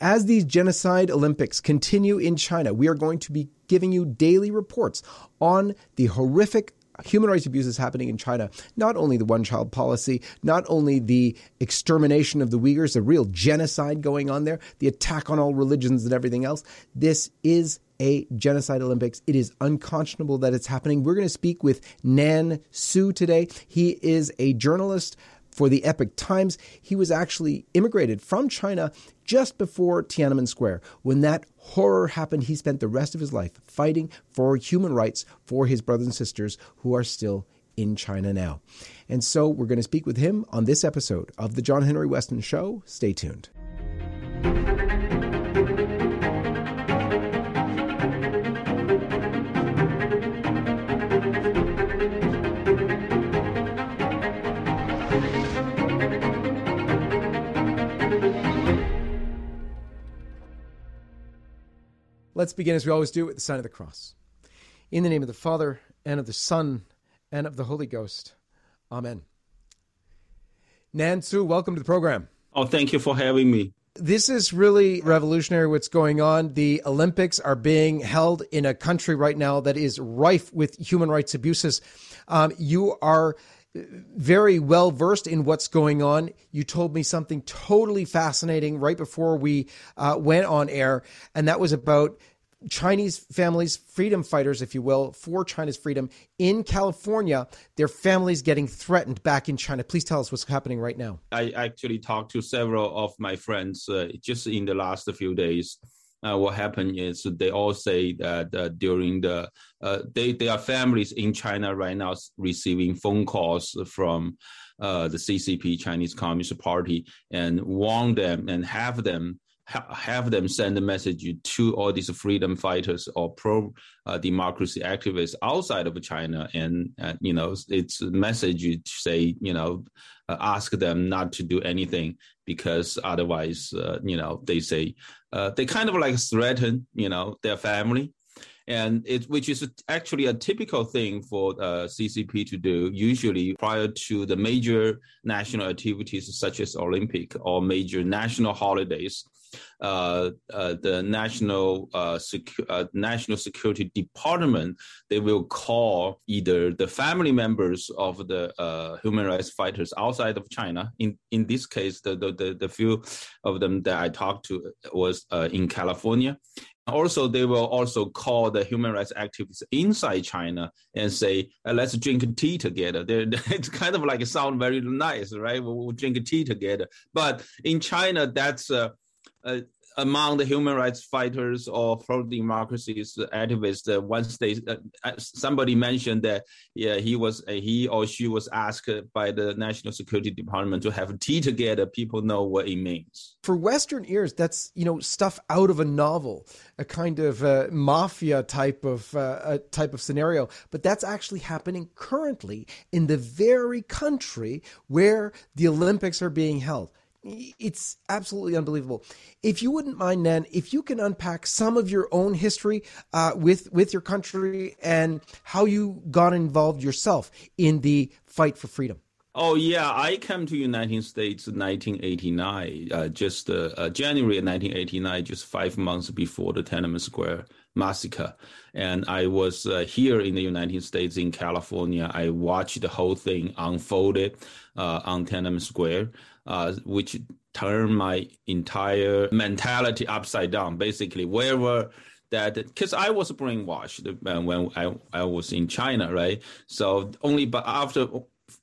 As these genocide Olympics continue in China, we are going to be giving you daily reports on the horrific human rights abuses happening in China, not only the one child policy, not only the extermination of the Uyghurs, the real genocide going on there, the attack on all religions and everything else. This is a genocide Olympics. It is unconscionable that it's happening. We're going to speak with Nan Su today. He is a journalist for the Epoch Times. He was actually immigrated from China just before Tiananmen Square. When that horror happened, he spent the rest of his life fighting for human rights for his brothers and sisters who are still in China now. And so we're going to speak with him on this episode of The John Henry Weston Show. Stay tuned. Let's begin as we always do with the sign of the cross. In the name of the Father, and of the Son, and of the Holy Ghost. Amen. Nan Su, welcome to the program. Oh, thank you for having me. This is really revolutionary what's going on. The Olympics are being held in a country right now that is rife with human rights abuses. Um, you are very well versed in what's going on. You told me something totally fascinating right before we uh, went on air, and that was about Chinese families, freedom fighters, if you will, for China's freedom in California, their families getting threatened back in China. Please tell us what's happening right now. I actually talked to several of my friends uh, just in the last few days uh, what happened is they all say that uh, during the uh, they there are families in China right now receiving phone calls from uh, the CCP Chinese Communist Party and warn them and have them have them send a message to all these freedom fighters or pro uh, democracy activists outside of China, and uh, you know, it's a message to say, you know, uh, ask them not to do anything because otherwise, uh, you know, they say uh, they kind of like threaten, you know, their family and it which is actually a typical thing for uh, CCP to do usually prior to the major national activities such as Olympic or major national holidays. Uh, uh, the national uh, secu- national security department they will call either the family members of the human rights fighters outside of China. In in this case, the the the, the few of them that I talked to was in California, also, they will also call the human rights activists inside China and say, "Let's drink tea together." They're, it's kind of like it sound very nice, right? We'll, we'll, drink tea together. But in China, that's uh, uh, among the human rights fighters or pro democracies activists, uh, once they uh, somebody mentioned that yeah he was uh, he or she was asked by the national security department to have tea together, people know what it means. For Western ears, that's you know stuff out of a novel, a kind of uh, mafia type of uh, type of scenario. But that's actually happening currently in the very country where the Olympics are being held it's absolutely unbelievable. If you wouldn't mind, Nan, if you can unpack some of your own history uh, with with your country and how you got involved yourself in the fight for freedom. Oh yeah, I came to United States in 1989, uh, just uh, uh January 1989, just five months before the Tiananmen Square massacre. And I was uh, here in the United States, in California. I watched the whole thing unfolded uh, on Tiananmen Square uh, which turned my entire mentality upside down. Basically, wherever that because I was brainwashed uh, when I, I was in China, right? So only but after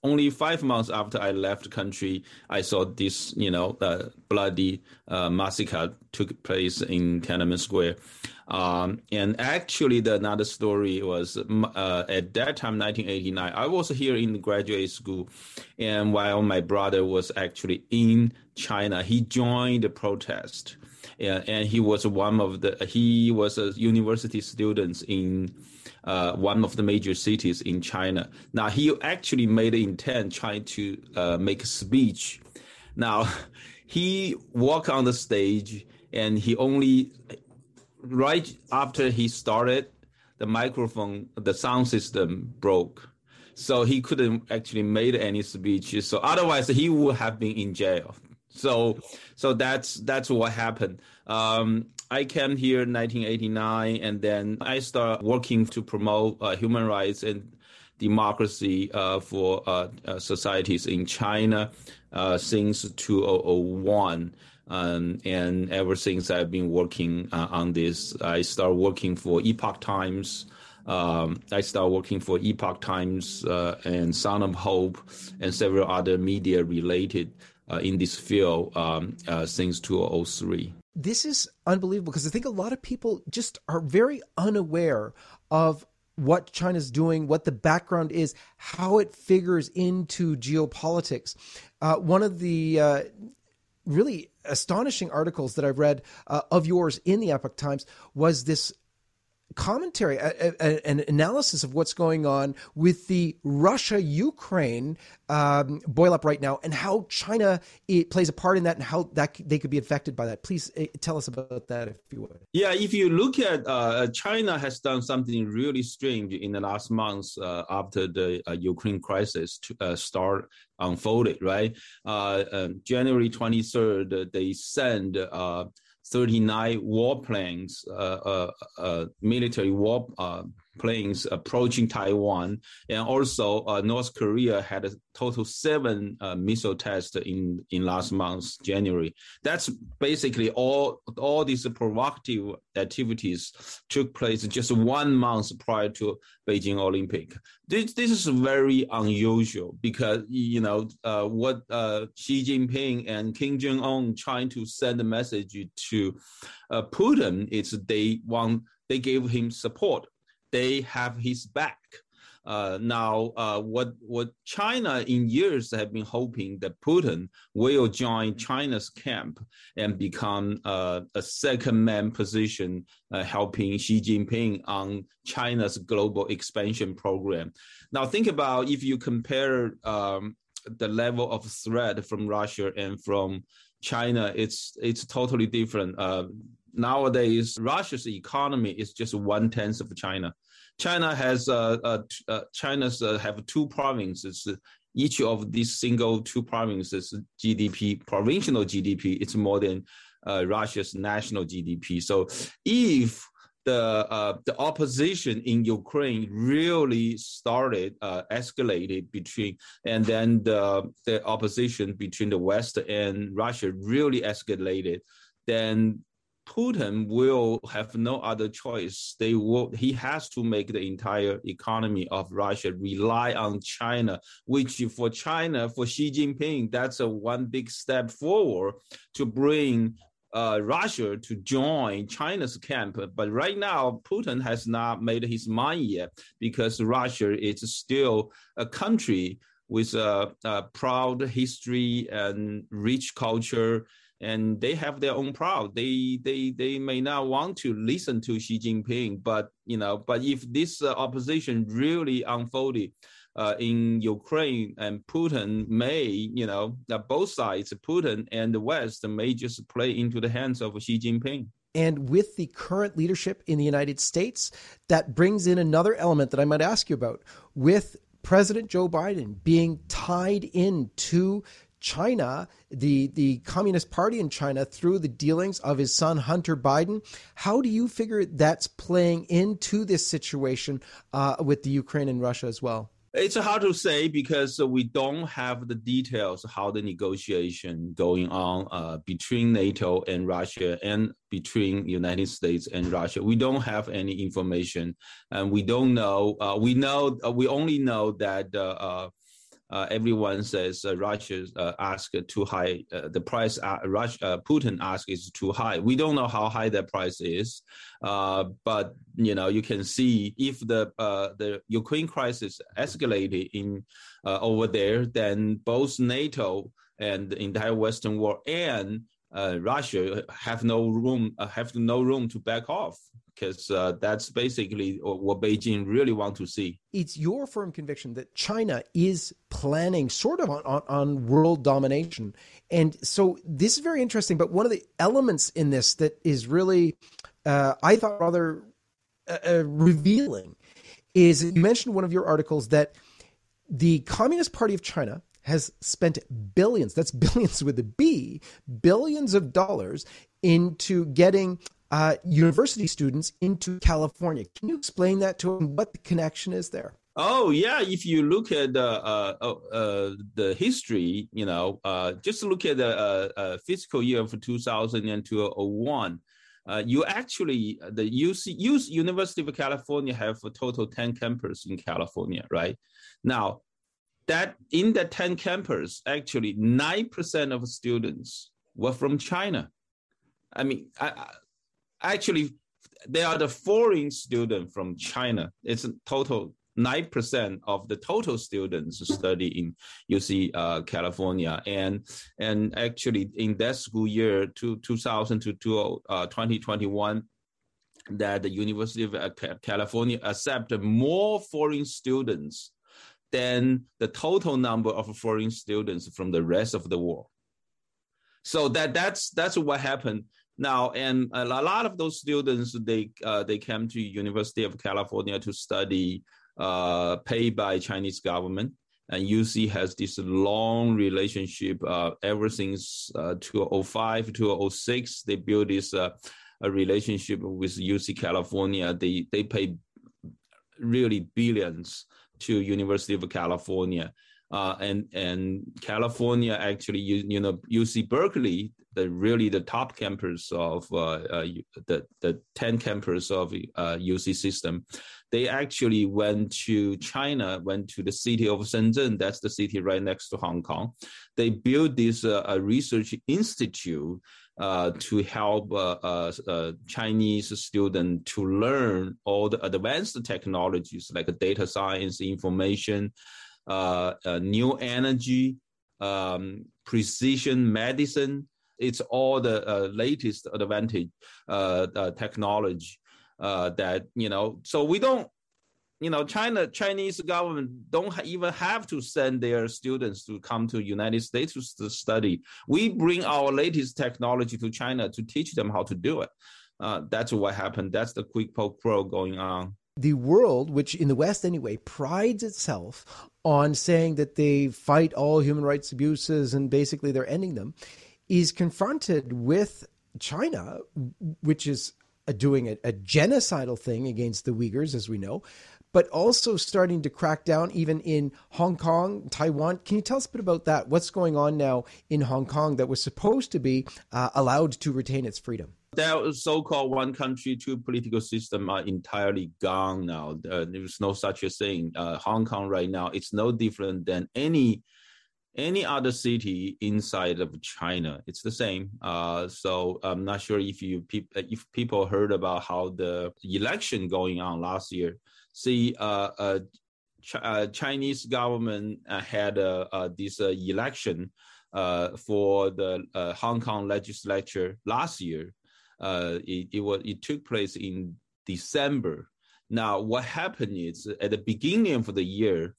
only five months after I left the country, I saw this, you know, uh, bloody uh, massacre took place in Tiananmen Square. Um, and actually, the another story was uh, at that time, 1989. I was here in graduate school, and while my brother was actually in China, he joined the protest, and, and he was one of the he was a university student in uh, one of the major cities in China. Now he actually made an intent trying to uh, make a speech. Now he walked on the stage and he only right after he started, the microphone, the sound system broke. So he couldn't actually made any speeches. So otherwise he would have been in jail. So, so that's that's what happened. Um, I came here in 1989, and then I started working to promote uh, human rights and democracy uh, for uh, uh societies in China uh, since 2001. Um, and ever since I've been working uh, on this, I started working for Epoch Times. Um, I started working for Epoch Times and Sound of Hope and several other media related in this field um, since 2003. This is unbelievable because I think a lot of people just are very unaware of what China's doing, what the background is, how it figures into geopolitics. Uh, one of the uh, really astonishing articles that I've read uh, of yours in the Epoch Times was this commentary, a, a, an analysis of what's going on with the Russia Ukraine um, boil up right now and how China plays a part in that and how that they could be affected by that. Please uh, tell us about that if you would. Yeah, if you look at uh, China has done something really strange in the last months uh, after the uh, Ukraine crisis to, uh, start unfolded, right? Uh, um, January 23rd, they send 39 warplanes, uh, uh, uh, military war uh, planes approaching Taiwan, and also uh, North Korea had a total seven uh, missile tests in in last month January. That's basically all all these provocative activities took place just one month prior to Beijing Olympic. This this is very unusual because you know uh, what uh, Xi Jinping and Kim Jong Un trying to send a message to uh, Putin is they want they gave him support they have his back. Uh, now, uh, what what China in years have been hoping that Putin will join China's camp and become uh, a second man position, uh, helping Xi Jinping on China's global expansion program. Now, think about if you compare um, the level of threat from Russia and from China, it's it's totally different. Nowadays, Russia's economy is just one tenth of China. China has uh, uh, uh China's uh, have two provinces. Each of these single two provinces GDP, provincial GDP, it's more than uh, Russia's national GDP. So if the uh, the opposition in Ukraine really started uh, escalated between, and then the the opposition between the West and Russia really escalated. Then Putin will have no other choice. They will. He has to make the entire economy of Russia rely on China, which for China, for Xi Jinping, that's a one big step forward to bring uh, Russia to join China's camp. But right now, Putin has not made his mind yet because Russia is still a country with a, a proud history and rich culture and they have their own proud. They they they may not want to listen to Xi Jinping, but you know, but if this uh, opposition really unfolded uh, in Ukraine and Putin may, you know, that both sides, Putin and the West, may just play into the hands of Xi Jinping. And with the current leadership in the United States, that brings in another element that I might ask you about. With President Joe Biden being tied into China, the the Communist Party in China, through the dealings of his son Hunter Biden. How do you figure that's playing into this situation uh, with the Ukraine and Russia as well? It's hard to say because we don't have the details how the negotiation going on uh, between NATO and Russia and between United States and Russia. We don't have any information, and we don't know. Uh, we know uh, we only know that uh, uh, uh, everyone says uh, Russia uh, asked too high. Uh, the price uh, Russia, Putin asked is too high. We don't know how high that price is, uh, but you know you can see if the the Ukraine crisis escalated in over there, then both NATO and the entire Western world and Russia have no room have no room to back off because uh, that's basically what Beijing really want to see. It's your firm conviction that China is planning sort of on, on, on, world domination. And so this is very interesting. But one of the elements in this that is really, uh, I thought, rather uh, uh revealing is you mentioned one of your articles that the Communist Party of China has spent billions, that's billions with a B, billions of dollars into getting uh, university students into California. Can you explain that to them, what the connection is there? Oh yeah, if you look at the uh, uh, uh, the history, you know, uh, just look at the uh, uh, fiscal year of 2001. Uh, you actually the UC, UC University of California have a total 10 campus in California, right? Now, that in the 10 campus, actually 9% of students were from China. I mean, I, I, actually, they are the foreign student from China. It's total 9% of the total students study in UC uh, California. And, and actually in that school year, to 2000 to, to uh, 2021, that the University of uh, California accepted more foreign students than the total number of foreign students from the rest of the world. So that that's that's what happened now, and a lot of those students they uh, they came to University of California to study uh, paid by Chinese government. And UC has this long relationship uh, ever since uh, 2005 to 06. They built this uh, a relationship with UC California. They they pay really billions to University of California. Uh, and and California actually you, you know UC Berkeley the really the top campus of uh, uh, the the ten campus of UC uh, system, they actually went to China, went to the city of Shenzhen. That's the city right next to Hong Kong. They built this uh, research institute uh, to help uh, uh, uh, Chinese students to learn all the advanced technologies like data science, information, new energy, um, precision medicine, it's all the uh, latest advantage uh, uh, technology uh, that you know. So we don't, you know, China Chinese government don't even have to send their students to come to United States to, study. We bring our latest technology to China to teach them how to do it. Uh, that's what happened. That's the quid pro going on the world, which in the West anyway, prides itself on saying that they fight all human rights abuses and basically they're ending them, is confronted with China, which is doing a, a, genocidal thing against the Uyghurs, as we know, but also starting to crack down even in Hong Kong, Taiwan. Can you tell us a bit about that? What's going on now in Hong Kong that was supposed to be uh, allowed to retain its freedom? That so-called one country, two political system are entirely gone now. Uh, there's no such a thing. Uh, Hong Kong right now, it's no different than any any other city inside of China. It's the same. Uh, so I'm not sure if you if people heard about how the election going on last year. See, uh, uh, Ch- uh, Chinese government uh, had uh, this election for the Hong Kong legislature last year. it, it was it took place in December. Now, what happened is at the beginning of the year,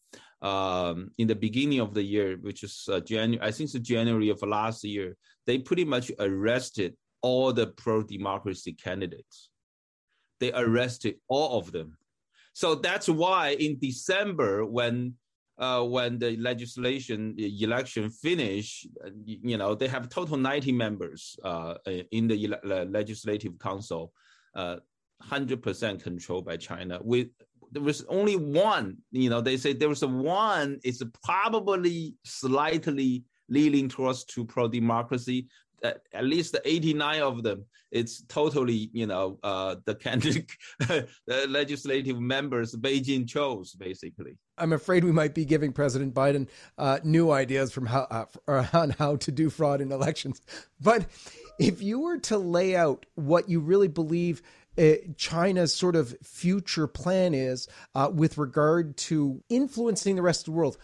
um, in the beginning of the year, which is uh, January, I think it's January of last year, they pretty much arrested all the pro-democracy candidates. They arrested all of them. So that's why in December, when uh, when the legislation election finish, you know they have total 90 members uh, in the legislative council, uh, 100% controlled by China with there was only one. You know, they say there was a one. It's probably slightly leaning towards to pro democracy. Uh, at least 89 of them, it's totally, you know, uh, the candidate, the legislative members Beijing chose, basically. I'm afraid we might be giving President Biden uh, new ideas from how uh, on how to do fraud in elections. But if you were to lay out what you really believe uh, China's sort of future plan is uh, with regard to influencing the rest of the world.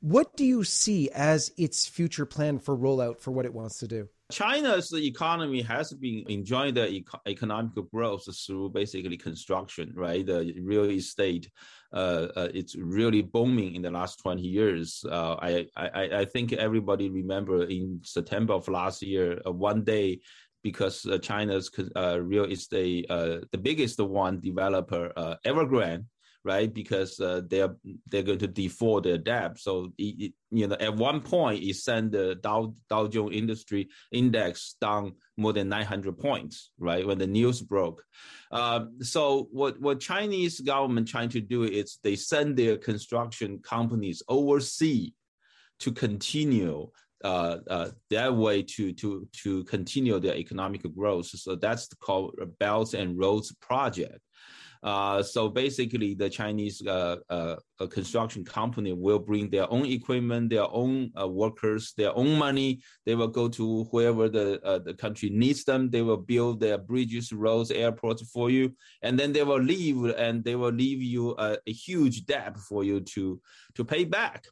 What do you see as its future plan for rollout for what it wants to do? China's economy has been enjoying the eco- economic growth through basically construction, right? The real estate, uh, uh, it's really booming in the last 20 years. Uh, I, I, I think everybody remember in September of last year, uh, one day because uh, China's uh, real estate, uh, the biggest one developer, uh, Evergrande, right? Because uh, they're they're going to default their debt. So it, it, you know, at one point, it sent the Dow Dow Jones Industry Index down more than 900 points, right? When the news broke. Um, so what what Chinese government trying to do is they send their construction companies overseas to continue uh, uh, that way to to to continue their economic growth. So that's called Belt and Roads Project. Uh, so basically, the Chinese uh, uh, construction company will bring their own equipment, their own workers, their own money. They will go to wherever the the country needs them. They will build their bridges, roads, airports for you, and then they will leave, and they will leave you a, a huge debt for you to to pay back.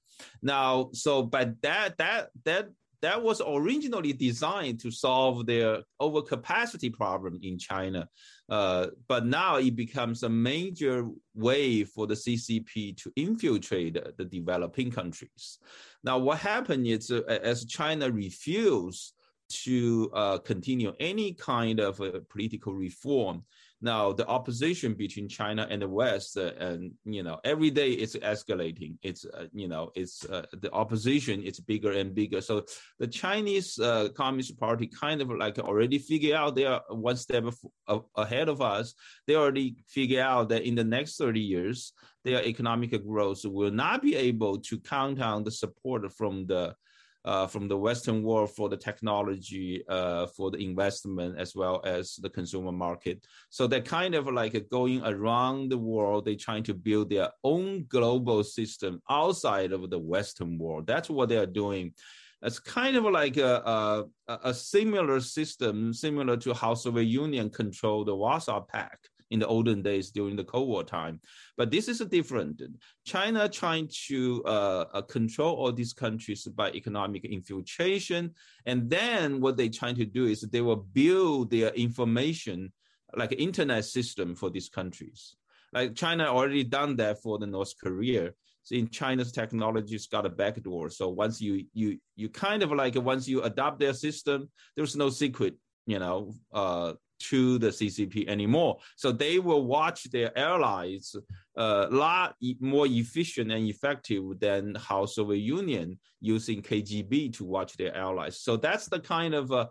Now, so but that that that that was originally designed to solve their overcapacity problem in China. Uh, but now it becomes a major way for the CCP to infiltrate the developing countries. Now, what happened is uh, as China refused to uh, continue any kind of political reform, now, the opposition between China and the West, uh, and you know, every day it's escalating. It's uh, you know, it's uh, the opposition is bigger and bigger. So the Chinese uh, Communist Party kind of like already figure out they are one step ahead of us. They already figure out that in the next thirty years, their economic growth will not be able to count on the support from the uh, from the Western world for the technology, uh, for the investment, as well as the consumer market. So they're kind of like going around the world. They're trying to build their own global system outside of the Western world. That's what they are doing. It's kind of like a, a, a similar system, similar to how Soviet Union controlled the Warsaw Pact in the olden days during the Cold War time. But this is different. China trying to uh, uh, control all these countries by economic infiltration. And then what they're trying to do is they will build their information like internet system for these countries. Like China already done that for the North Korea. So in China's technology's got a backdoor. So once you you you kind of like once you adopt their system, there's no secret, you know, uh, to the CCP anymore. So they will watch their allies a uh, lot more efficient and effective than how Soviet Union using KGB to watch their allies. So that's the kind of uh,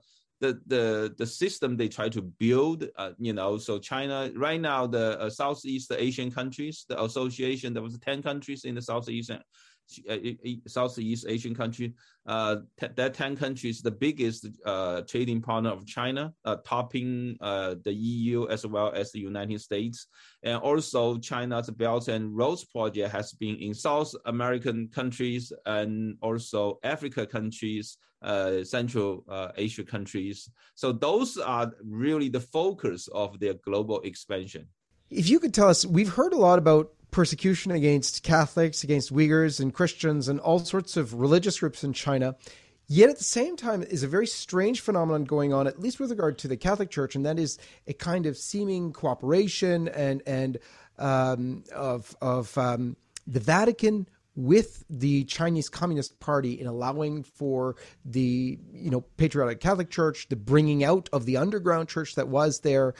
the the the system they try to build. Uh, you know, so China right now the uh, Southeast Asian countries, the association there was ten countries in the Southeast uh, Southeast Asian country. Uh, t- that 10 countries, the biggest uh, trading partner of China, uh, topping uh, the EU as well as the United States. And also China's Belt and Roads project has been in South American countries and also Africa countries, uh, Central Asia countries. So those are really the focus of their global expansion. If you could tell us, we've heard a lot about persecution against Catholics, against Uyghurs and Christians, and all sorts of religious groups in China. Yet at the same time, is a very strange phenomenon going on, at least with regard to the Catholic Church, and that is a kind of seeming cooperation and and um, of of um, the Vatican with the Chinese Communist Party in allowing for the you know patriotic Catholic Church, the bringing out of the underground church that was there.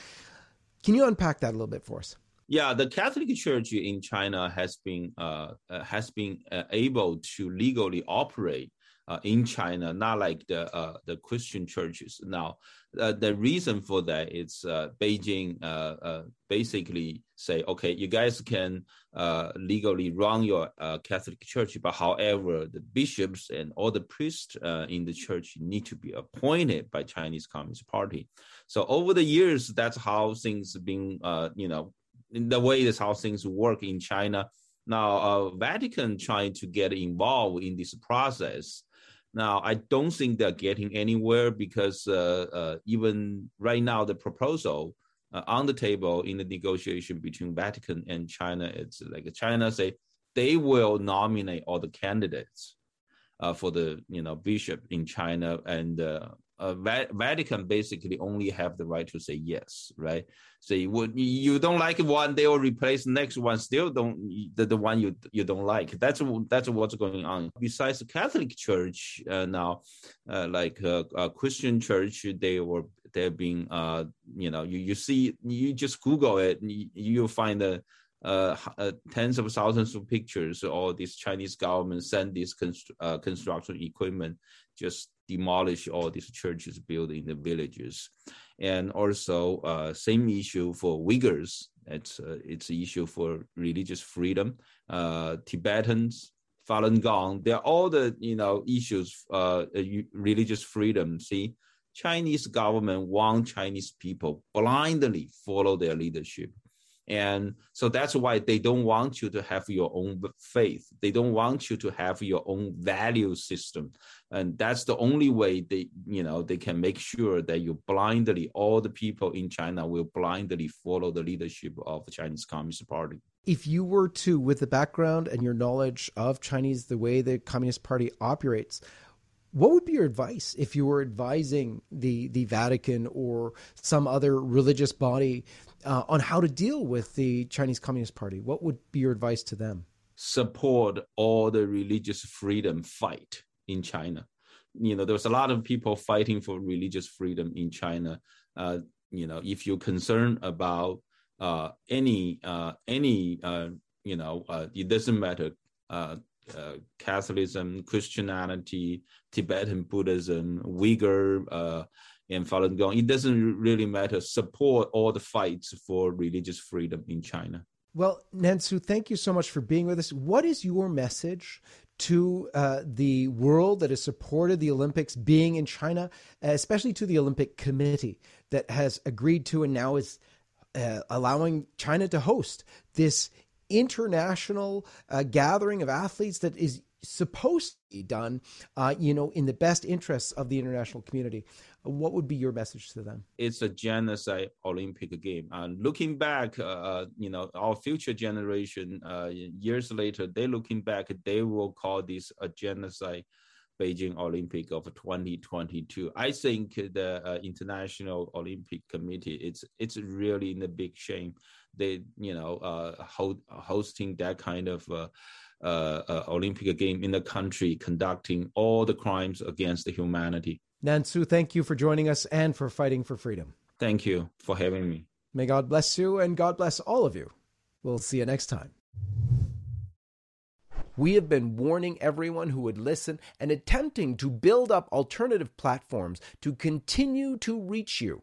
Can you unpack that a little bit for us? Yeah, the Catholic Church in China has been uh, uh, has been uh, able to legally operate uh, in China, not like the uh, the Christian churches. Now, uh, the reason for that is Beijing basically say, okay, you guys can legally run your Catholic Church, but however, the bishops and all the priests in the church need to be appointed by Chinese Communist Party. So over the years, that's how things have been, you know, the way that's how things work in China. Now, uh, Vatican trying to get involved in this process. Now, I don't think they're getting anywhere because uh, uh, even right now, the proposal uh, on the table in the negotiation between Vatican and China, it's like China say they will nominate all the candidates uh, for the you know bishop in China, and uh, Vatican basically only have the right to say yes, right? So you would you don't like one, they will replace the next one. Still don't the, the one you you don't like. That's that's what's going on. Besides the Catholic Church uh, now, uh, like uh, Christian Church, they were they're being uh you know you you see you just Google it, you, you'll find the uh, uh, tens of thousands of pictures. All this Chinese government send this uh, construction equipment, just demolish all these churches built in the villages, and also uh, same issue for Uyghurs. It's uh, it's an issue for religious freedom. Uh, Tibetans, Falun Gong, they're all the you know issues. Uh, religious freedom. See, Chinese government want Chinese people blindly follow their leadership and so that's why they don't want you to have your own faith. They don't want you to have your own value system. And that's the only way they, you know, they can make sure that you blindly, all the people in China will blindly follow the leadership of the Chinese Communist Party. If you were to, with the background and your knowledge of Chinese, the way the Communist Party operates, what would be your advice if you were advising the the Vatican or some other religious body uh, on how to deal with the Chinese Communist Party. What would be your advice to them? Support all the religious freedom fight in China. You know, there's a lot of people fighting for religious freedom in China. Uh, you know, if you're concerned about uh, any uh, any uh, you know, uh, it doesn't matter. Catholicism, Christianity, Tibetan Buddhism, Uyghur, and Falun Gong. It doesn't really matter. Support all the fights for religious freedom in China. Well, Nan Su, thank you so much for being with us. What is your message to uh, the world that has supported the Olympics being in China, especially to the Olympic Committee that has agreed to and now is uh, allowing China to host this international uh, gathering of athletes that is supposed to be done, uh, you know, in the best interests of the international community. What would be your message to them? It's a genocide Olympic game. And looking back, uh, uh, you know, our future generation, uh, years later, they looking back, they will call this a genocide Beijing Olympic of 2022. I think the uh, International Olympic Committee it's it's really in a big shame. They you know uh, hold, hosting that kind of uh, uh, uh, Olympic game in the country, conducting all the crimes against the humanity. Nan Su, thank you for joining us and for fighting for freedom. Thank you for having me. May God bless you and God bless all of you. We'll see you next time. We have been warning everyone who would listen and attempting to build up alternative platforms to continue to reach you.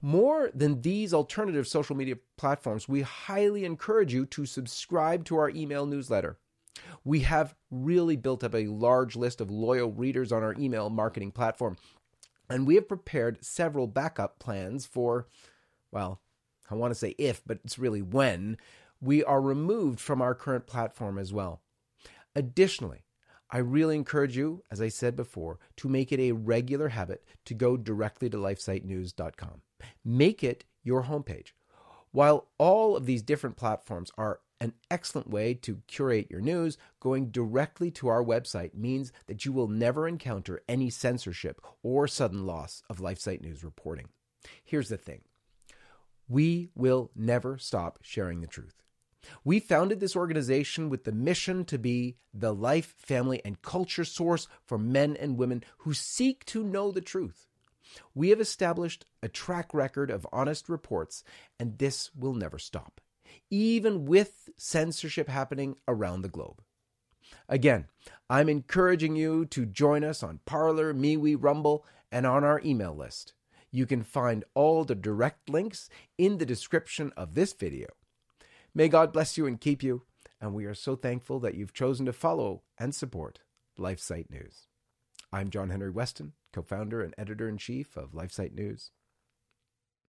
More than these alternative social media platforms, we highly encourage you to subscribe to our email newsletter. We have really built up a large list of loyal readers on our email marketing platform, and we have prepared several backup plans for, well, I want to say if, but it's really when, we are removed from our current platform as well. Additionally, I really encourage you, as I said before, to make it a regular habit to go directly to lifesitenews.com. Make it your homepage. While all of these different platforms are an excellent way to curate your news, going directly to our website means that you will never encounter any censorship or sudden loss of LifeSite News reporting. Here's the thing we will never stop sharing the truth. We founded this organization with the mission to be the life, family, and culture source for men and women who seek to know the truth. We have established a track record of honest reports, and this will never stop, even with censorship happening around the globe. Again, I'm encouraging you to join us on Parler, MeWe, Rumble, and on our email list. You can find all the direct links in the description of this video. May God bless you and keep you, and we are so thankful that you've chosen to follow and support LifeSite News. I'm John Henry Weston, co founder and editor in chief of LifeSite News.